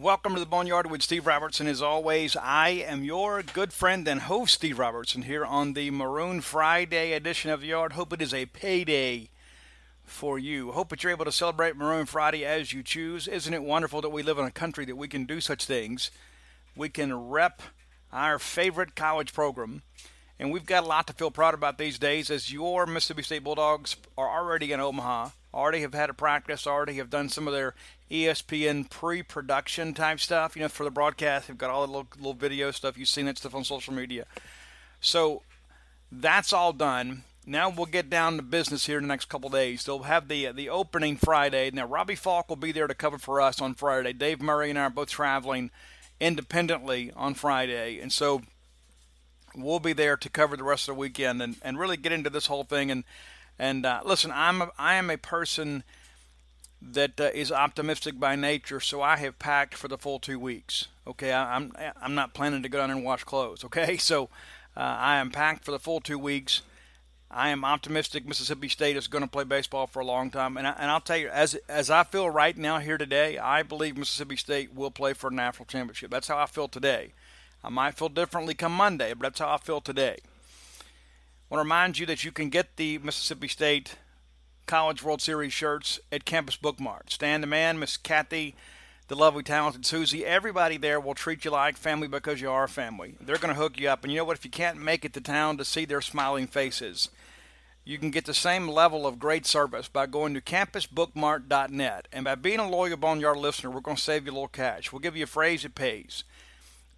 Welcome to the Boneyard with Steve Robertson. As always, I am your good friend and host, Steve Robertson, here on the Maroon Friday edition of the Yard. Hope it is a payday for you. Hope that you're able to celebrate Maroon Friday as you choose. Isn't it wonderful that we live in a country that we can do such things? We can rep our favorite college program, and we've got a lot to feel proud about these days as your Mississippi State Bulldogs are already in Omaha already have had a practice, already have done some of their ESPN pre-production type stuff. You know, for the broadcast, they've got all the little, little video stuff. You've seen that stuff on social media. So that's all done. Now we'll get down to business here in the next couple days. They'll have the the opening Friday. Now Robbie Falk will be there to cover for us on Friday. Dave Murray and I are both traveling independently on Friday, and so we'll be there to cover the rest of the weekend and, and really get into this whole thing and and uh, listen, I'm a, I am a person that uh, is optimistic by nature, so I have packed for the full two weeks. Okay, I, am I'm, I'm not planning to go down and wash clothes. Okay, so uh, I am packed for the full two weeks. I am optimistic Mississippi State is going to play baseball for a long time, and I, and I'll tell you, as as I feel right now here today, I believe Mississippi State will play for a national championship. That's how I feel today. I might feel differently come Monday, but that's how I feel today. I want to remind you that you can get the Mississippi State College World Series shirts at Campus Bookmart. Stan the man, Miss Kathy, the lovely, talented Susie, everybody there will treat you like family because you are family. They're going to hook you up. And you know what? If you can't make it to town to see their smiling faces, you can get the same level of great service by going to campusbookmart.net. And by being a loyal Boneyard listener, we're going to save you a little cash. We'll give you a phrase that pays.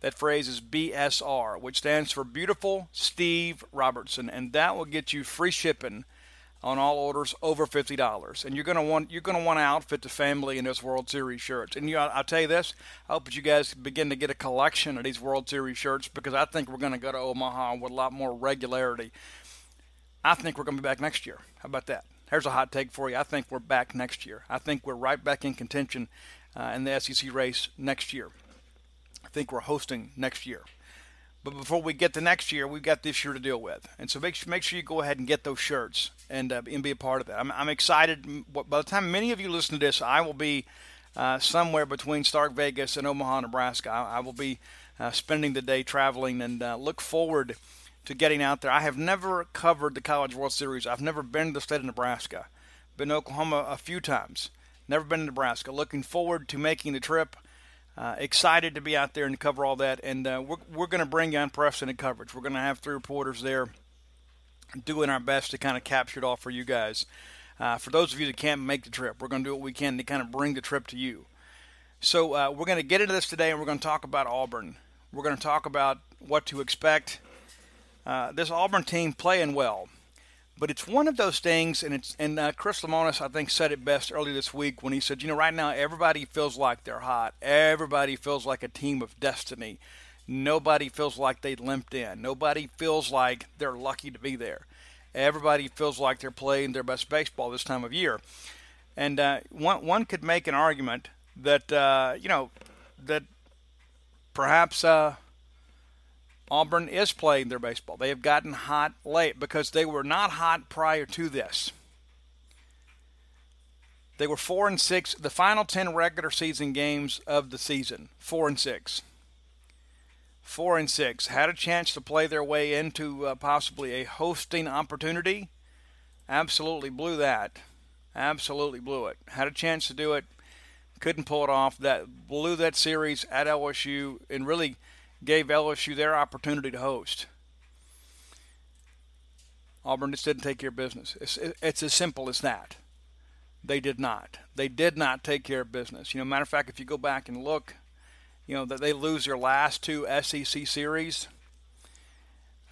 That phrase is BSR, which stands for Beautiful Steve Robertson, and that will get you free shipping on all orders over fifty dollars. And you're gonna want you're gonna want to outfit the family in this World Series shirts. And you, I'll tell you this: I hope that you guys begin to get a collection of these World Series shirts because I think we're gonna go to Omaha with a lot more regularity. I think we're gonna be back next year. How about that? Here's a hot take for you. I think we're back next year. I think we're right back in contention uh, in the SEC race next year I think we're hosting next year. But before we get to next year, we've got this year to deal with. And so make, make sure you go ahead and get those shirts and, uh, and be a part of that. I'm, I'm excited. By the time many of you listen to this, I will be uh, somewhere between Stark Vegas and Omaha, Nebraska. I, I will be uh, spending the day traveling and uh, look forward to getting out there. I have never covered the College World Series. I've never been to the state of Nebraska. Been to Oklahoma a few times. Never been to Nebraska. Looking forward to making the trip. Uh, excited to be out there and cover all that. And uh, we're, we're going to bring you unprecedented coverage. We're going to have three reporters there doing our best to kind of capture it all for you guys. Uh, for those of you that can't make the trip, we're going to do what we can to kind of bring the trip to you. So uh, we're going to get into this today, and we're going to talk about Auburn. We're going to talk about what to expect. Uh, this Auburn team playing well. But it's one of those things, and it's and uh, Chris Lemonis I think said it best earlier this week when he said, you know, right now everybody feels like they're hot. Everybody feels like a team of destiny. Nobody feels like they limped in. Nobody feels like they're lucky to be there. Everybody feels like they're playing their best baseball this time of year. And uh, one one could make an argument that uh, you know that perhaps uh, Auburn is playing their baseball. They have gotten hot late because they were not hot prior to this. They were four and six. The final ten regular season games of the season, four and six. Four and six had a chance to play their way into uh, possibly a hosting opportunity. Absolutely blew that. Absolutely blew it. Had a chance to do it, couldn't pull it off. That blew that series at LSU and really gave LSU their opportunity to host. Auburn just didn't take care of business. It's, it's as simple as that. They did not. They did not take care of business. You know, matter of fact, if you go back and look, you know that they lose their last two SEC series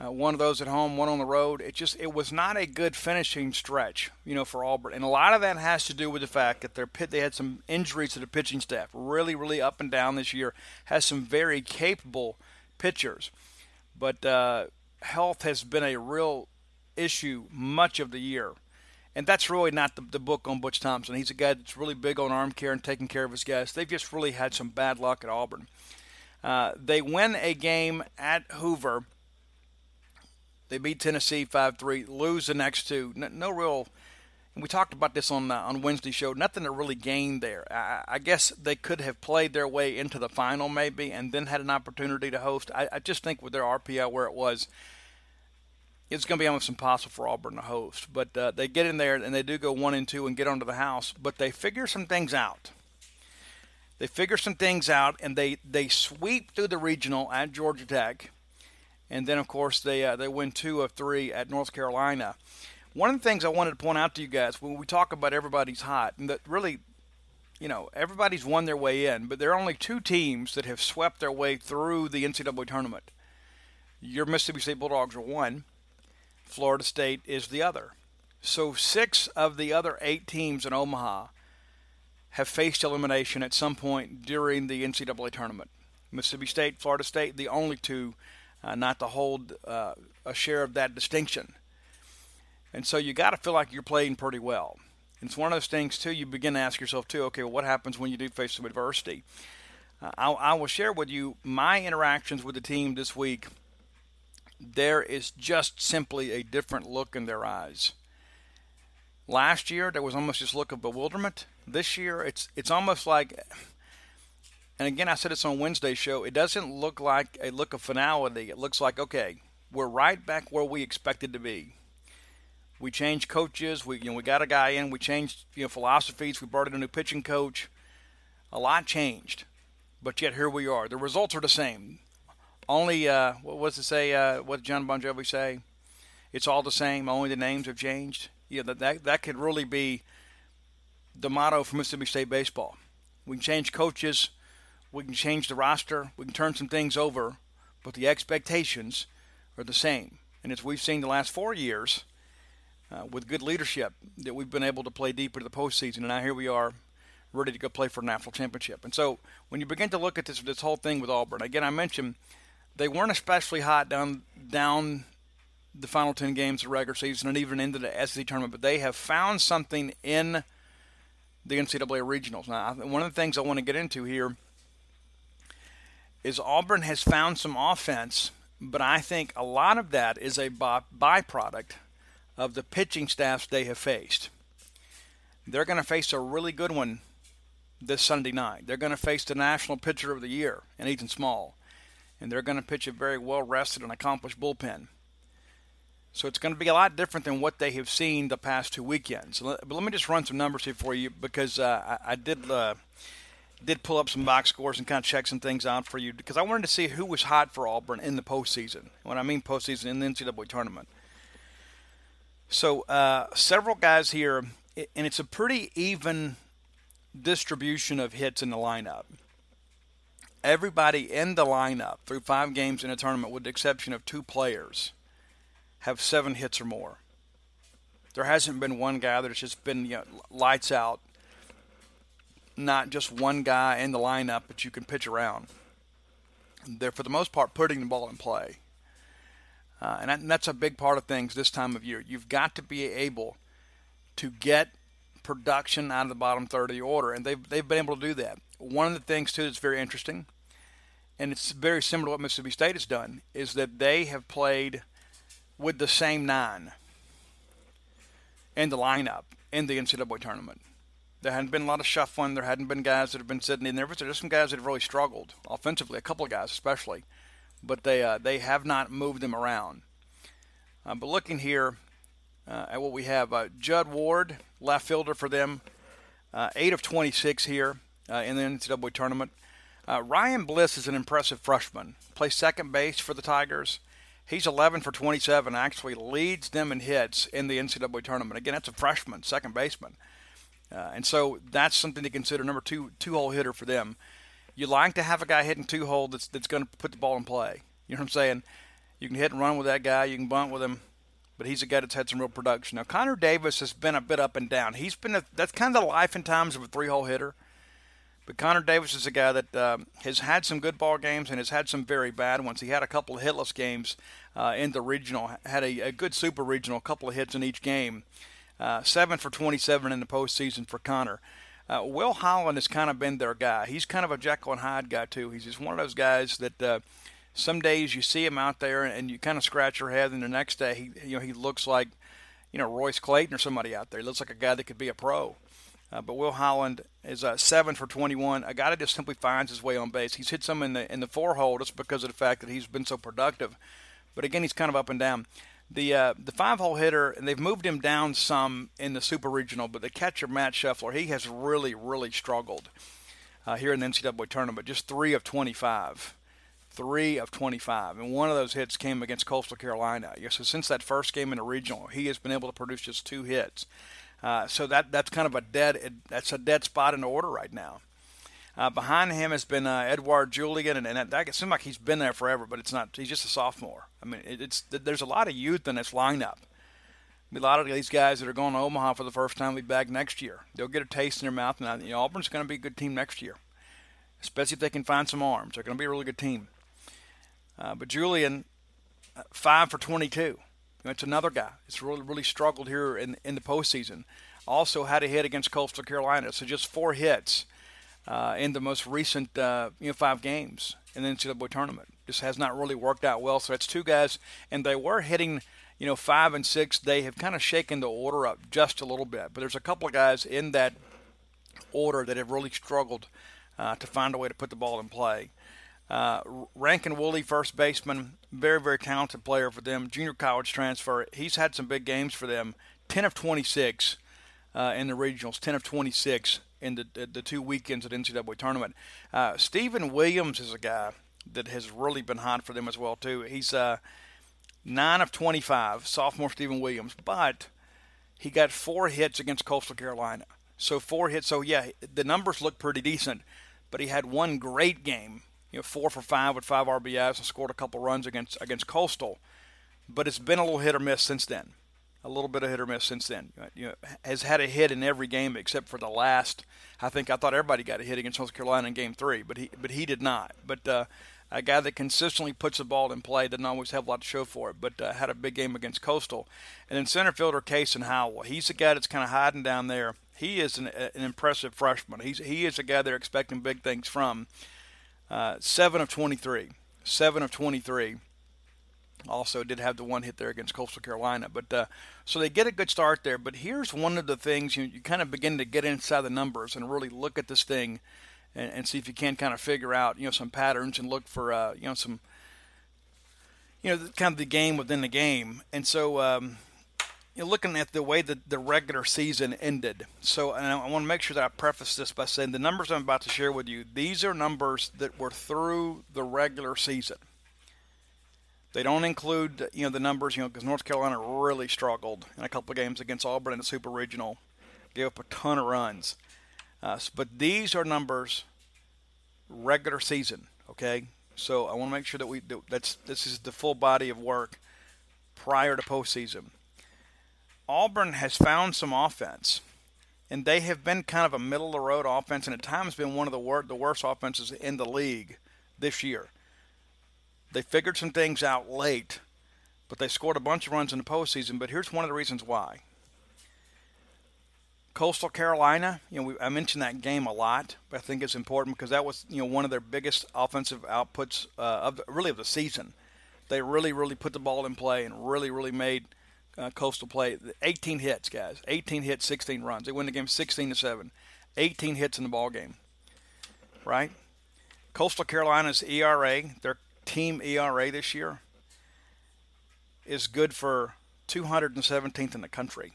uh, one of those at home, one on the road. It just it was not a good finishing stretch, you know, for Auburn, and a lot of that has to do with the fact that their pit they had some injuries to the pitching staff, really, really up and down this year. Has some very capable pitchers, but uh, health has been a real issue much of the year. And that's really not the, the book on Butch Thompson. He's a guy that's really big on arm care and taking care of his guys. They've just really had some bad luck at Auburn. Uh, they win a game at Hoover they beat Tennessee 5 3, lose the next two. No, no, real, we talked about this on uh, on Wednesday show. Nothing to really gain there. I, I, guess they could have played their way into the final maybe, and then had an opportunity to host. I, I just think with their RPI where it was, it's going to be almost impossible for Auburn to host. But uh, they get in there and they do go one and two and get onto the house. But they figure some things out. They figure some things out and they they sweep through the regional at Georgia Tech, and then of course they uh, they win two of three at North Carolina. One of the things I wanted to point out to you guys when we talk about everybody's hot, and that really, you know, everybody's won their way in, but there are only two teams that have swept their way through the NCAA tournament. Your Mississippi State Bulldogs are one, Florida State is the other. So six of the other eight teams in Omaha have faced elimination at some point during the NCAA tournament. Mississippi State, Florida State, the only two uh, not to hold uh, a share of that distinction. And so you got to feel like you're playing pretty well. And it's one of those things, too, you begin to ask yourself, too, okay, well, what happens when you do face some adversity? Uh, I, I will share with you my interactions with the team this week. There is just simply a different look in their eyes. Last year, there was almost this look of bewilderment. This year, it's it's almost like, and again, I said this on Wednesday's show. It doesn't look like a look of finality. It looks like okay, we're right back where we expected to be. We changed coaches. We you know we got a guy in. We changed you know philosophies. We brought in a new pitching coach. A lot changed, but yet here we are. The results are the same. Only uh, what was it say? Uh, what did Jon Bon Jovi say? It's all the same. Only the names have changed. Yeah, that that that could really be the motto for Mississippi State baseball. We can change coaches. We can change the roster. We can turn some things over, but the expectations are the same. And as we've seen the last four years, uh, with good leadership that we've been able to play deeper to the postseason. And now here we are, ready to go play for a national championship. And so when you begin to look at this this whole thing with Auburn, again, I mentioned they weren't especially hot down down the final ten games of regular season and even into the SEC tournament, but they have found something in the NCAA regionals. Now, one of the things I want to get into here is Auburn has found some offense, but I think a lot of that is a byproduct of the pitching staffs they have faced. They're going to face a really good one this Sunday night. They're going to face the National Pitcher of the Year in Ethan Small, and they're going to pitch a very well rested and accomplished bullpen. So it's going to be a lot different than what they have seen the past two weekends. But let me just run some numbers here for you because uh, I, I, did uh, did pull up some box scores and kind of check some things out for you because I wanted to see who was hot for Auburn in the postseason. When I mean postseason, in the NCAA tournament. So uh, several guys here, and it's a pretty even distribution of hits in the lineup. Everybody in the lineup through five games in a tournament, with the exception of two players, have seven hits or more. There hasn't been one guy that's just been you know, lights out. Not just one guy in the lineup that you can pitch around. They're for the most part putting the ball in play. Uh, and, that, and that's a big part of things this time of year. You've got to be able to get production out of the bottom third of the order, and they've, they've been able to do that. One of the things, too, that's very interesting, and it's very similar to what Mississippi State has done, is that they have played with the same nine in the lineup in the NCAA tournament. There hadn't been a lot of shuffling. There hadn't been guys that have been sitting in there. But there's some guys that have really struggled offensively, a couple of guys especially but they uh, they have not moved them around. Uh, but looking here uh, at what we have, uh, Judd Ward, left fielder for them, uh, eight of 26 here uh, in the NCAA tournament. Ryan Bliss is an impressive freshman. Plays second base for the Tigers. He's 11 for 27. Actually leads them in hits in the NCAA tournament. Again, that's a freshman, second baseman. And so that's something to consider. Number two, two-hole hitter for them you like to have a guy hitting two hole that's that's going to put the ball in play. You know what I'm saying? You can hit and run with that guy. You can bunt with him, but he's a guy that's had some real production. Now Connor Davis has been a bit up and down. He's been a, that's kind of the life and times of a three hole hitter. But Connor Davis is a guy that um, has had some good ball games and has had some very bad ones. He had a couple of hitless games uh, in the regional, had a, a, good super regional, a couple of hits in each game. Uh, seven for 27 in the postseason for Connor. Uh, Will Holland has kind of been their guy. He's kind of a Jekyll and Hyde guy too. He's just one of those guys that uh, some days you see him out there and you kind of scratch your head, and the next day he you know he looks like you know, Royce Clayton or somebody out there. He looks like a guy that could be a pro. Uh, but Will Holland is uh, seven for 21. A guy that just simply finds his way on base. He's hit some in the in the four hole just because of the fact that he's been so productive. But again, he's kind of up and down. The uh, the five hole hitter, and they've moved him down some in the Super Regional, but the catcher Matt Scheffler, he has really really struggled uh, here in the NCAA tournament. Just three of 25 three of 25, and one of those hits came against Coastal Carolina. So since that first game in the regional, he has been able to produce just two hits. Uh, so that that's kind of a dead that's a dead spot in the order right now. Uh, behind him has been uh, Julien, and, and that, that seems like he's been there forever, but it's not. He's just a sophomore. I mean, it, it's there's a lot of youth in this lineup. A lot of these guys that are going to Omaha for the first time will be back next year. They'll get a taste in their mouth, and you know, Auburn's going to be a good team next year, especially if they can find some arms. They're going to be a really good team. Uh, but Julien, uh, five for 22. It's another guy. It's really really struggled here in in the postseason. Also had a hit against Coastal Carolina, so just four hits uh, in the most recent uh, you know five games in the NCAA tournament. Just has not really worked out well. So it's two guys, and they were hitting you know five and six. They have kind of shaken the order up just a little bit, but there's a couple of guys in that order that have really struggled uh, to find a way to put the ball in play. Uh, Rankin Woley, first baseman, very, very talented player for them. Junior college transfer. He's had some big games for them. 10 of 26 uh, in the regionals, 10 of 26 in the, the, two weekends at NCAA tournament. Uh, Stephen Williams is a guy that has really been hot for them as well, too. He's uh, 9 of 25, sophomore Stephen Williams, but he got four hits against Coastal Carolina. So four hits. So, yeah, the numbers look pretty decent, but he had one great game you know, four for five with five RBIs and scored a couple runs against against Coastal. But it's been a little hit or miss since then. A little bit of hit or miss since then. You know, has had a hit in every game except for the last. I think I thought everybody got a hit against North Carolina in Game Three, but he but he did not. But uh, a guy that consistently puts the ball in play doesn't always have a lot to show for it, but uh, had a big game against Coastal. And then center fielder Kason Howell, he's the guy that's kind of hiding down there. He is an, an impressive freshman. He's he is a guy they're expecting big things from. Uh, seven of 23. Seven of 23. Also, did have the one hit there against Coastal Carolina, but uh, so they get a good start there. But here's one of the things you, you kind of begin to get inside the numbers and really look at this thing, and, and see if you can kind of figure out you know some patterns and look for uh, you know some you know kind of the game within the game. And so um, you're looking at the way that the regular season ended. So, and I want to make sure that I preface this by saying the numbers I'm about to share with you, these are numbers that were through the regular season. They don't include, you know, the numbers, you know, because North Carolina really struggled in a couple of games against Auburn in the Super Regional, gave up a ton of runs. Uh, but these are numbers regular season, okay? So I want to make sure that we do, that's this is the full body of work prior to postseason. Auburn has found some offense, and they have been kind of a middle of the road offense, and at times been one of the, wor- the worst offenses in the league this year. They figured some things out late, but they scored a bunch of runs in the postseason. But here's one of the reasons why. Coastal Carolina, you know, we, I mentioned that game a lot, but I think it's important because that was, you know, one of their biggest offensive outputs uh, of the, really of the season. They really, really put the ball in play and really, really made – uh, Coastal play. 18 hits, guys. 18 hits, 16 runs. They win the game 16 to seven. 18 hits in the ball game. Right? Coastal Carolina's ERA, their team ERA this year, is good for 217th in the country.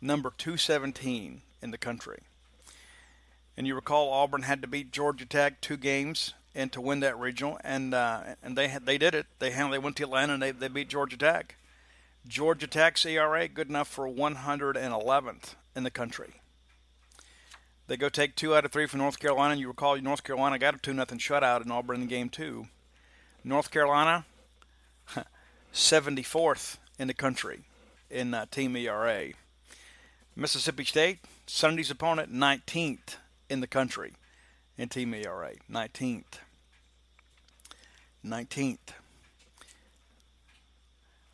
Number 217 in the country. And you recall Auburn had to beat Georgia Tech two games and to win that regional, and uh, and they had, they did it. They they went to Atlanta and they, they beat Georgia Tech. Georgia Tech's ERA good enough for 111th in the country. They go take two out of three from North Carolina. You recall North Carolina got a two nothing shutout in Auburn in game two. North Carolina, 74th in the country in uh, team ERA. Mississippi State, Sunday's opponent, 19th in the country in team ERA. 19th. 19th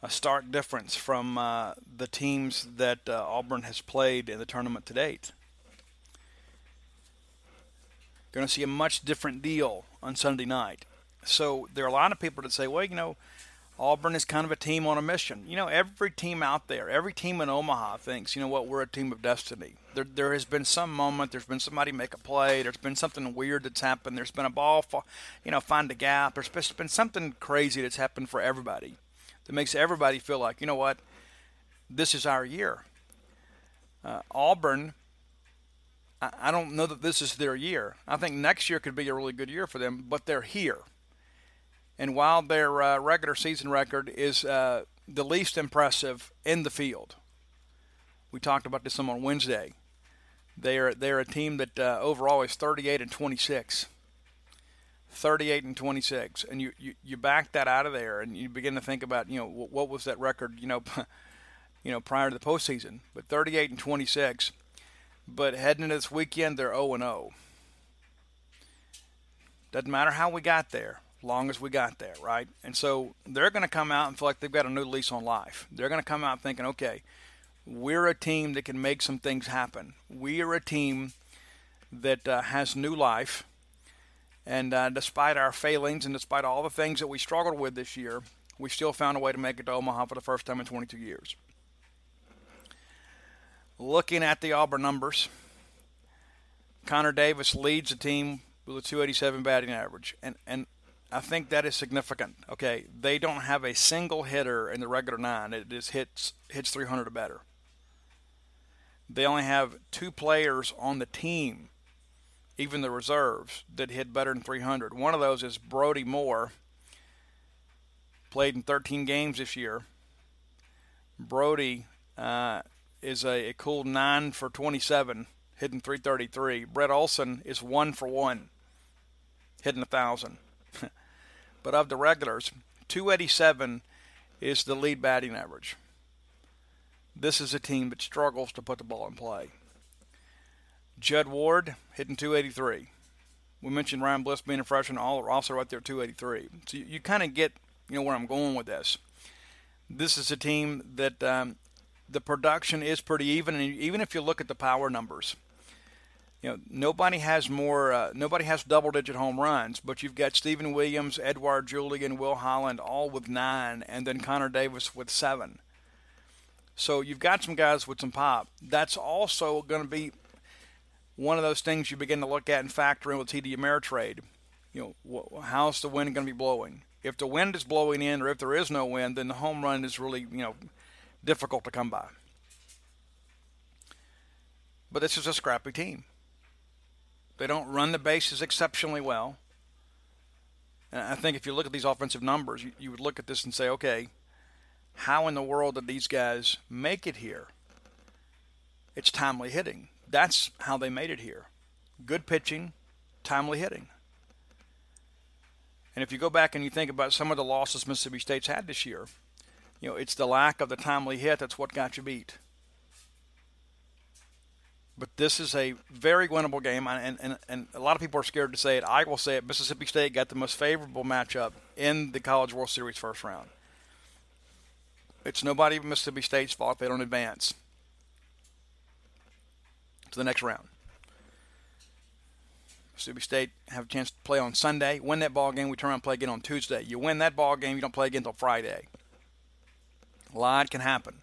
a stark difference from uh, the teams that uh, Auburn has played in the tournament to date. Going to see a much different deal on Sunday night. So there are a lot of people that say, well, you know, Auburn is kind of a team on a mission. You know, every team out there, every team in Omaha thinks, you know what, we're a team of destiny. There, there has been some moment, there's been somebody make a play, there's been something weird that's happened, there's been a ball, you know, find a gap, there's been something crazy that's happened for everybody that makes everybody feel like, you know what, this is our year. Uh, Auburn, I, don't know that this is their year. I think next year could be a really good year for them, but they're here. And while their uh, regular season record is uh, the least impressive in the field, we talked about this some on Wednesday. They're they're a team that uh, overall is 38 and 26. 38 and 26, and you, you you back that out of there, and you begin to think about you know what, what was that record you know, you know prior to the postseason, but 38 and 26. But heading into this weekend, they're 0 0. Doesn't matter how we got there long as we got there, right? And so they're going to come out and feel like they've got a new lease on life. They're going to come out thinking, okay, we're a team that can make some things happen. We are a team that uh, has new life. And uh, despite our failings and despite all the things that we struggled with this year, we still found a way to make it to Omaha for the first time in 22 years. Looking at the Auburn numbers, Connor Davis leads the team with a 287 batting average. And, and I think that is significant. Okay, they don't have a single hitter in the regular nine that just hits hits 300 or better. They only have two players on the team, even the reserves, that hit better than 300. One of those is Brody Moore. Played in 13 games this year. Brody uh, is a, a cool nine for 27, hitting 333. Brett Olson is one for one, hitting a thousand. but of the regulars, 287 is the lead batting average. This is a team that struggles to put the ball in play. Judd Ward hitting 283. We mentioned Ryan Bliss being a freshman, all also right there 283. So you, you kind of get you know where I'm going with this. This is a team that um, the production is pretty even, and even if you look at the power numbers, you know, nobody has more, uh, nobody has double digit home runs, but you've got Stephen Williams, Edouard Julien, Will Holland all with nine, and then Connor Davis with seven. So you've got some guys with some pop. That's also going to be one of those things you begin to look at and factor in with TD Ameritrade. You know, how's the wind going to be blowing? If the wind is blowing in, or if there is no wind, then the home run is really, you know, difficult to come by. But this is a scrappy team. They don't run the bases exceptionally well. And I think if you look at these offensive numbers, you, you would look at this and say, okay, how in the world did these guys make it here? It's timely hitting. That's how they made it here. Good pitching, timely hitting. And if you go back and you think about some of the losses Mississippi State's had this year, you know, it's the lack of the timely hit that's what got you beat. But this is a very winnable game, and, and, and a lot of people are scared to say it. I will say it. Mississippi State got the most favorable matchup in the College World Series first round. It's nobody Mississippi State's fault they don't advance to the next round. Mississippi State have a chance to play on Sunday, win that ball game. We turn around and play again on Tuesday. You win that ball game, you don't play again until Friday. A lot can happen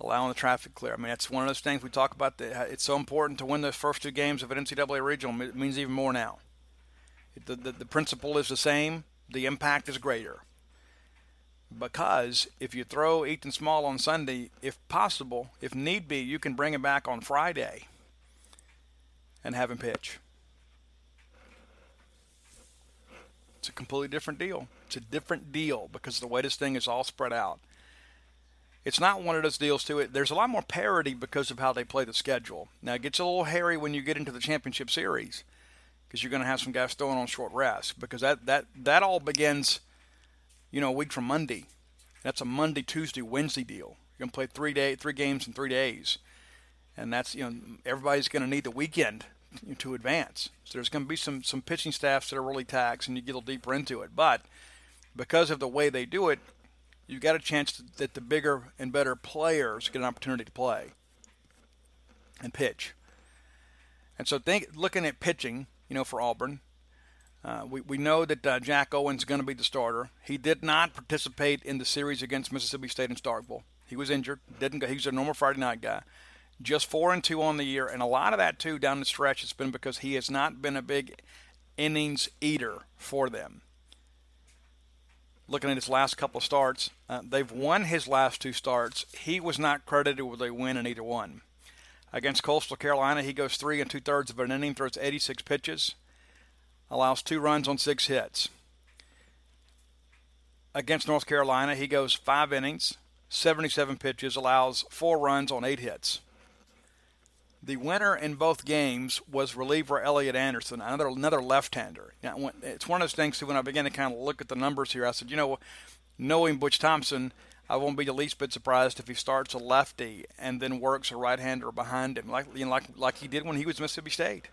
allowing the traffic clear. I mean, it's one of those things we talk about. That uh, it's so important to win those first two games of an NCAA regional. It means even more now. The, the, the principle is the same. The impact is greater. Because if you throw Ethan Small on Sunday, if possible, if need be, you can bring him back on Friday and have him pitch. It's a completely different deal. It's a different deal because the way this thing is all spread out it's not one of those deals to it. There's a lot more parity because of how they play the schedule. Now it gets a little hairy when you get into the championship series because you're going to have some guys throwing on short rest because that that that all begins, you know, a week from Monday. That's a Monday, Tuesday, Wednesday deal. You're going to play three day three games in three days, and that's you know everybody's going to need the weekend to advance. So there's going to be some some pitching staffs that are really taxed, and you get a little deeper into it, but because of the way they do it, you've got a chance that the bigger and better players get an opportunity to play and pitch. And so, think looking at pitching, you know, for Auburn, Uh, we, we know that uh, Jack Owens is going to be the starter. He did not participate in the series against Mississippi State in Starkville. He was injured. Didn't go. He's a normal Friday night guy. Just four and two on the year, and a lot of that too down the stretch has been because he has not been a big innings eater for them. Looking at his last couple of starts, uh, they've won his last two starts. He was not credited with a win in either one. Against Coastal Carolina, he goes three and two thirds of an inning, throws 86 pitches allows two runs on six hits. Against North Carolina, he goes five innings, 77 pitches, allows four runs on eight hits. The winner in both games was reliever Elliot Anderson, another another left-hander. Now, it's one of those things. Too, when I began to kind of look at the numbers here, I said, you know, knowing Butch Thompson, I won't be the least bit surprised if he starts a lefty and then works a right-hander behind him, like you know, like like he did when he was Mississippi State.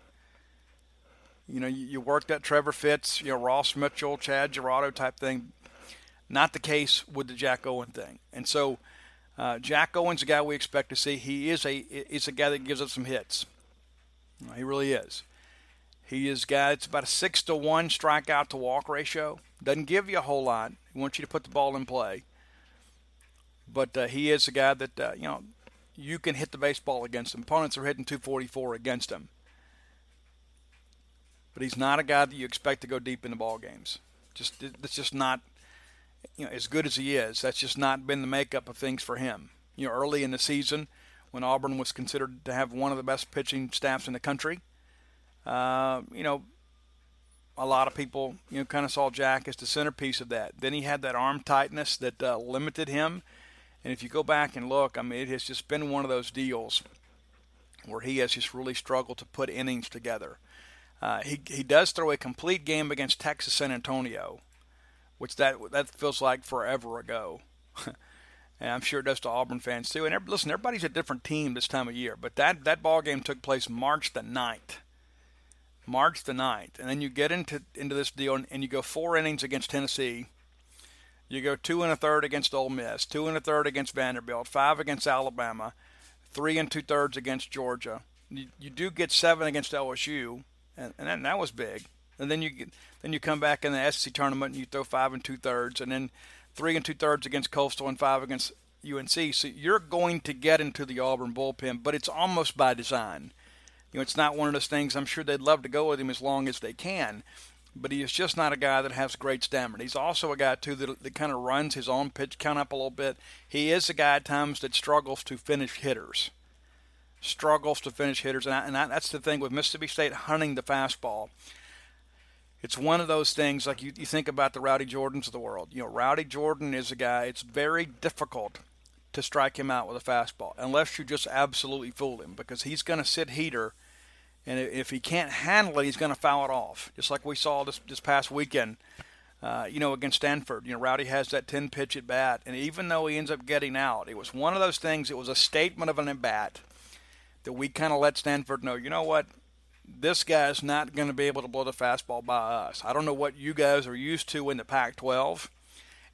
You know, you, you work that Trevor Fitz, you know, Ross Mitchell, Chad Girodo type thing. Not the case with the Jack Owen thing. And so uh, Jack Owen's a guy we expect to see. He is a is a guy that gives us some hits. He really is. He is a guy. It's about a six to one strikeout to walk ratio. Doesn't give you a whole lot. He wants you to put the ball in play. But uh, he is a guy that uh, you know you can hit the baseball against him. Opponents are hitting 244 against him but he's not a guy that you expect to go deep in ball games. Just that's just not you know as good as he is. That's just not been the makeup of things for him. You know, early in the season when Auburn was considered to have one of the best pitching staffs in the country, uh, you know, a lot of people you know kind of saw Jack as the centerpiece of that. Then he had that arm tightness that uh, limited him. And if you go back and look, I mean, it has just been one of those deals where he has just really struggled to put innings together. Uh, he he does throw a complete game against Texas San Antonio, which that that feels like forever ago. and I'm sure it does to Auburn fans too. And listen, everybody's a different team this time of year, but that that ball game took place March the 9th. March the 9th. And then you get into into this deal and, and you go four innings against Tennessee. You go two and a third against Ole Miss, two and a third against Vanderbilt, five against Alabama, three and two thirds against Georgia. You, you do get seven against LSU, and, and that, that was big. And then you get, then you come back in the SEC tournament and you throw five and two thirds, and then three and two thirds against Coastal and five against UNC. So you're going to get into the Auburn bullpen, but it's almost by design. You know, it's not one of those things. I'm sure they'd love to go with him as long as they can, but he is just not a guy that has great stamina. He's also a guy too that, that kind of runs his own pitch count up a little bit. He is a guy at times that struggles to finish hitters struggles to finish hitters, and, I, and I, that's the thing with Mississippi State hunting the fastball. It's one of those things like you, you think about the Rowdy Jordans of the world. You know, Rowdy Jordan is a guy. It's very difficult to strike him out with a fastball unless you just absolutely fool him because he's going to sit heater, and if he can't handle it, he's going to foul it off. Just like we saw this this past weekend. Uh, you know, against Stanford. You know, Rowdy has that 10 pitch at bat, and even though he ends up getting out, it was one of those things. It was a statement of an at bat that we kind of let Stanford know, you know what, this guy's not going to be able to blow the fastball by us. I don't know what you guys are used to in the Pac 12.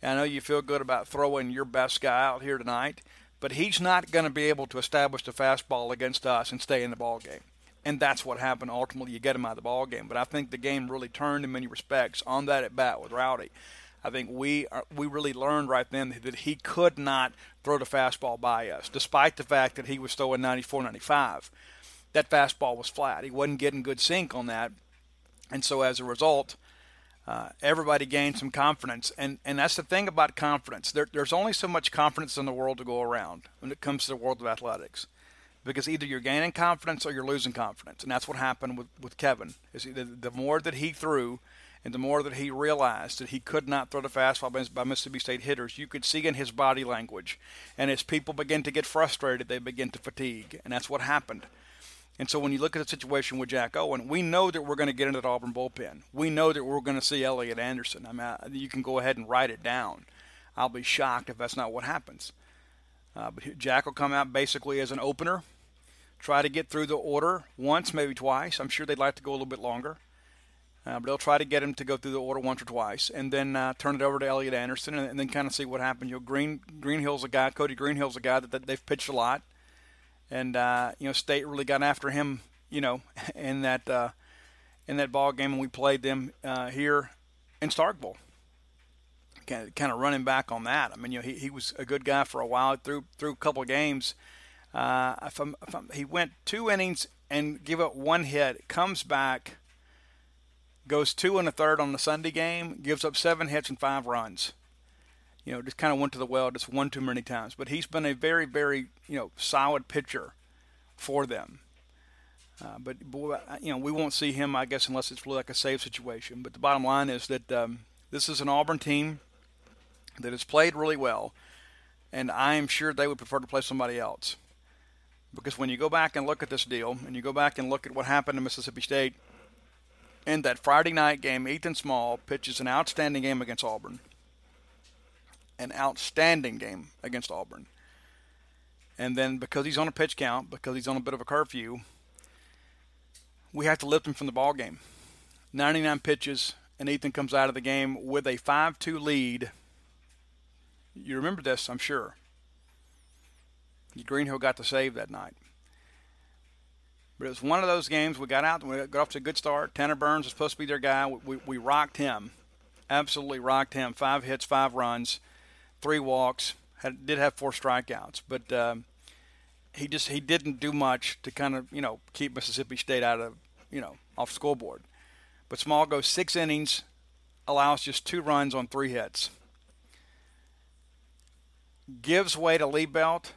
I know you feel good about throwing your best guy out here tonight, but he's not going to be able to establish the fastball against us and stay in the ball game. And that's what happened. Ultimately, you get him out of the ball game. But I think the game really turned in many respects on that at bat with Rowdy. I think we are, we really learned right then that he could not throw the fastball by us, despite the fact that he was throwing 94, 95. That fastball was flat. He wasn't getting good sink on that, and so as a result, uh, everybody gained some confidence. And and that's the thing about confidence. There, there's only so much confidence in the world to go around when it comes to the world of athletics. Because either you're gaining confidence or you're losing confidence, and that's what happened with, with Kevin. Is the, the more that he threw, and the more that he realized that he could not throw the fastball by Mississippi State hitters, you could see in his body language. And as people begin to get frustrated, they begin to fatigue. And that's what happened. And so when you look at the situation with Jack Owen, we know that we're going to get into the Auburn bullpen. We know that we're going to see Elliot Anderson. I mean, you can go ahead and write it down. I'll be shocked if that's not what happens. Uh, but Jack will come out basically as an opener, try to get through the order once, maybe twice. I'm sure they'd like to go a little bit longer. Uh, but they'll try to get him to go through the order once or twice, and then uh, turn it over to Elliot Anderson, and, and, then kind of see what happens. You know, Green Greenhill's a guy, Cody Greenhill's a guy that, that they've pitched a lot, and uh, you know, State really got after him, you know, in that uh, in that ball game, and we played them uh, here in Starkville. Kind of, kind of running back on that. I mean, you know, he, he was a good guy for a while through through a couple of games. Uh, if I'm, if I'm, he went two innings and give up one hit, comes back, goes two and a third on the Sunday game, gives up seven hits and five runs. You know, just kind of went to the well just one too many times. But he's been a very, very you know solid pitcher for them. Uh, but you know, we won't see him, I guess, unless it's really like a save situation. But the bottom line is that um, this is an Auburn team that has played really well, and I am sure they would prefer to play somebody else. Because when you go back and look at this deal, and you go back and look at what happened in Mississippi State in that Friday night game, Ethan Small pitches an outstanding game against Auburn. An outstanding game against Auburn. And then because he's on a pitch count, because he's on a bit of a curfew, we have to lift him from the ball game. 99 pitches, and Ethan comes out of the game with a 5-2 lead. You remember this, I'm sure. Greenhill got the save that night. But it was one of those games we got out, and we got off to a good start. Tanner Burns was supposed to be their guy. We, we, we rocked him, absolutely rocked him. Five hits, five runs, three walks. Had, did have four strikeouts, but um, he just he didn't do much to kind of you know keep Mississippi State out of you know off scoreboard. But Small goes six innings, allows just two runs on three hits. Gives way to Liebelt.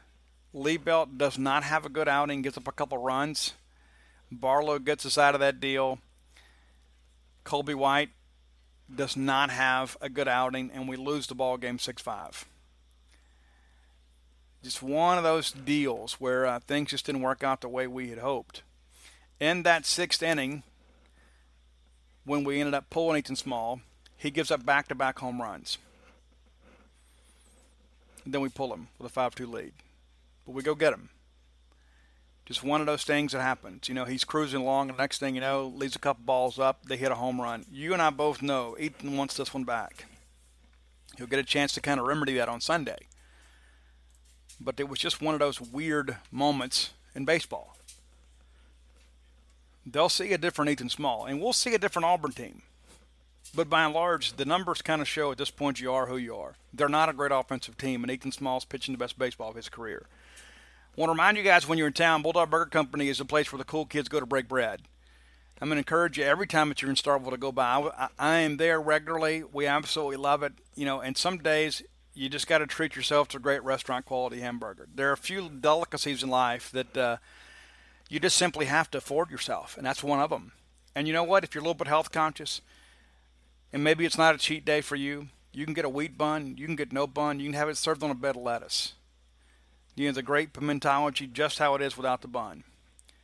Lee Belt does not have a good outing, gives up a couple runs. Barlow gets us out of that deal. Colby White does not have a good outing, and we lose the ball game 6 5 just one of those deals where uh, things just didn't work out the way we had hoped. In that sixth inning, when we ended up pulling Ethan Small, he gives up back to back home runs. And then we pull him with a 5 2 lead. But we go get him. Just one of those things that happens. You know, he's cruising along, and the next thing you know, leaves a couple balls up, they hit a home run. You and I both know Ethan wants this one back. He'll get a chance to kind of remedy that on Sunday but it was just one of those weird moments in baseball. They'll see a different Ethan Small, and we'll see a different Auburn team. But by and large, the numbers kind of show at this point you are who you are. They're not a great offensive team, and Ethan Small's pitching the best baseball of his career. Want to remind you guys when you're in town, Bulldog Burger Company is a place where the cool kids go to break bread. I'm going to encourage you every time that you're in Starkville to go by. I, I am there regularly. We absolutely love it. You know, and some days you just got to treat yourself to a great restaurant quality hamburger. There are a few delicacies in life that uh, you just simply have to afford yourself, and that's one of them. And you know what? If you're a little bit health conscious, and maybe it's not a cheat day for you, you can get a wheat bun, you can get no bun, you can have it served on a bed of lettuce. You know, the great pimentology, just how it is without the bun.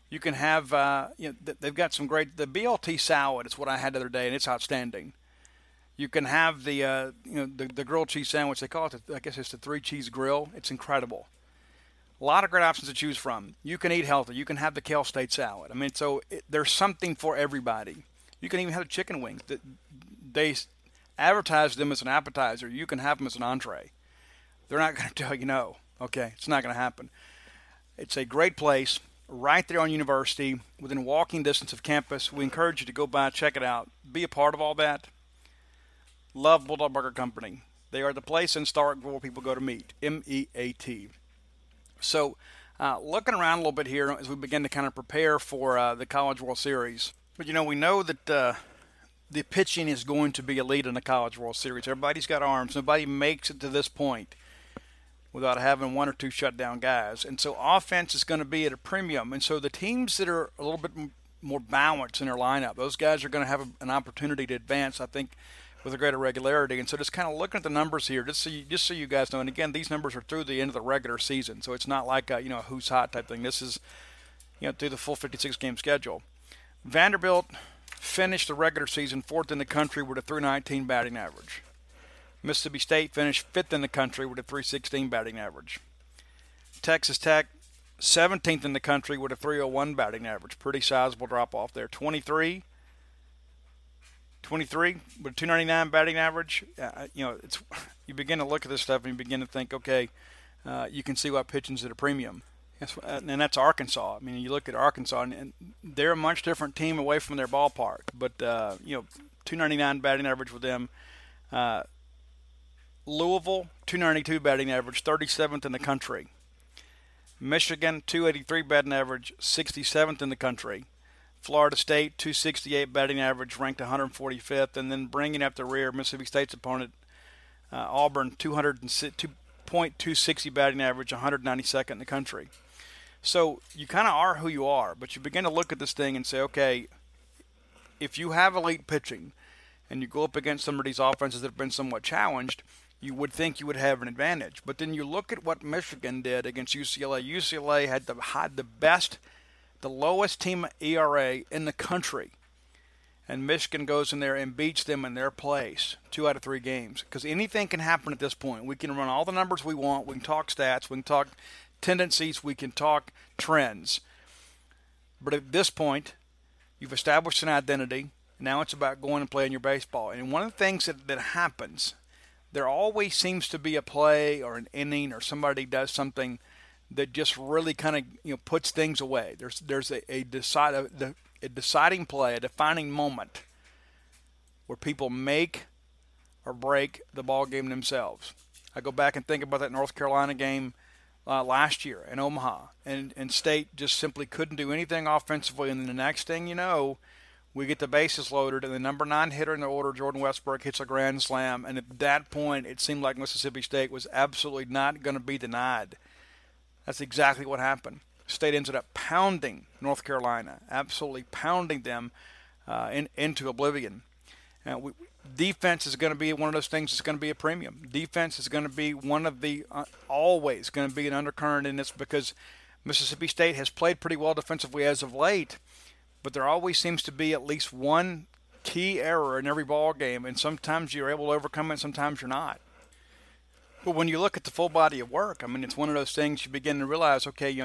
You can have, uh, you know, they've got some great, the BLT salad is what I had the other day, and it's outstanding. You can have the uh, you know the, the grilled cheese sandwich. They call it, the, I guess it's the three cheese grill. It's incredible. A lot of great options to choose from. You can eat healthy. You can have the kale state salad. I mean, so it, there's something for everybody. You can even have the chicken wings. They advertise them as an appetizer. You can have them as an entree. They're not going to tell you no. Okay, it's not going to happen. It's a great place right there on University, within walking distance of campus. We encourage you to go by, check it out, be a part of all that. Love Bulldog Burger Company. They are the place in Starkville where people go to meet. M E A T. So, uh, looking around a little bit here as we begin to kind of prepare for uh, the College World Series. But you know, we know that uh, the pitching is going to be elite in the College World Series. Everybody's got arms. Nobody makes it to this point without having one or two shutdown guys. And so offense is going to be at a premium. And so the teams that are a little bit more balanced in their lineup, those guys are going to have an opportunity to advance, I think, with a greater regularity. And so just kind of looking at the numbers here, just so you, just so you guys know. And again, these numbers are through the end of the regular season, so it's not like a, you know a who's hot type thing. This is you know through the full 56 game schedule. Vanderbilt finished the regular season fourth in the country with a 319 batting average. Mississippi State finished fifth in the country with a 316 batting average. Texas Tech 17th in the country with a 301 batting average. Pretty sizable drop off there. 23 23 with a 299 batting average. Uh, you know, it's you begin to look at this stuff and you begin to think, okay, uh, you can see why pitching's at a premium. uh, and that's Arkansas. I mean, you look at Arkansas, and they're a much different team away from their ballpark. But uh, you know, 299 batting average with them. Uh, Louisville, 292 batting average, 37th in the country. Michigan, 283 batting average, 67th in the country. Florida State, 268 batting average, ranked 145th. And then bringing up the rear, Mississippi State's opponent, uh, Auburn, 200.260 batting average, 192nd in the country. So you kind of are who you are, but you begin to look at this thing and say, okay, if you have elite pitching and you go up against some of these offenses that have been somewhat challenged – you would think you would have an advantage. But then you look at what Michigan did against UCLA. UCLA had the had the best, the lowest team ERA in the country, and Michigan goes in there and beats them in their place, two out of three games. Because anything can happen at this point. We can run all the numbers we want. We can talk stats. We can talk tendencies. We can talk trends. But at this point, you've established an identity. Now it's about going and playing your baseball. And one of the things that, that happens there always seems to be a play or an inning or somebody does something that just really kind of you know puts things away. There's there's a, a decide a, a deciding play, a defining moment where people make or break the ball game themselves. I go back and think about that North Carolina game uh, last year in Omaha, and and State just simply couldn't do anything offensively, and then the next thing you know, we get the bases loaded, and the number nine hitter in the order, Jordan Westbrook, hits a grand slam. And at that point, it seemed like Mississippi State was absolutely not going to be denied. That's exactly what happened. State ended up pounding North Carolina, absolutely pounding them uh, in, into oblivion. We, defense is going to be one of those things that's going to be a premium. Defense is going to be one of the uh, always going to be an undercurrent in this because Mississippi State has played pretty well defensively as of late but there always seems to be at least one key error in every ball game, and sometimes you're able to overcome it, sometimes you're not. But when you look at the full body of work, I mean, it's one of those things you begin to realize, okay, you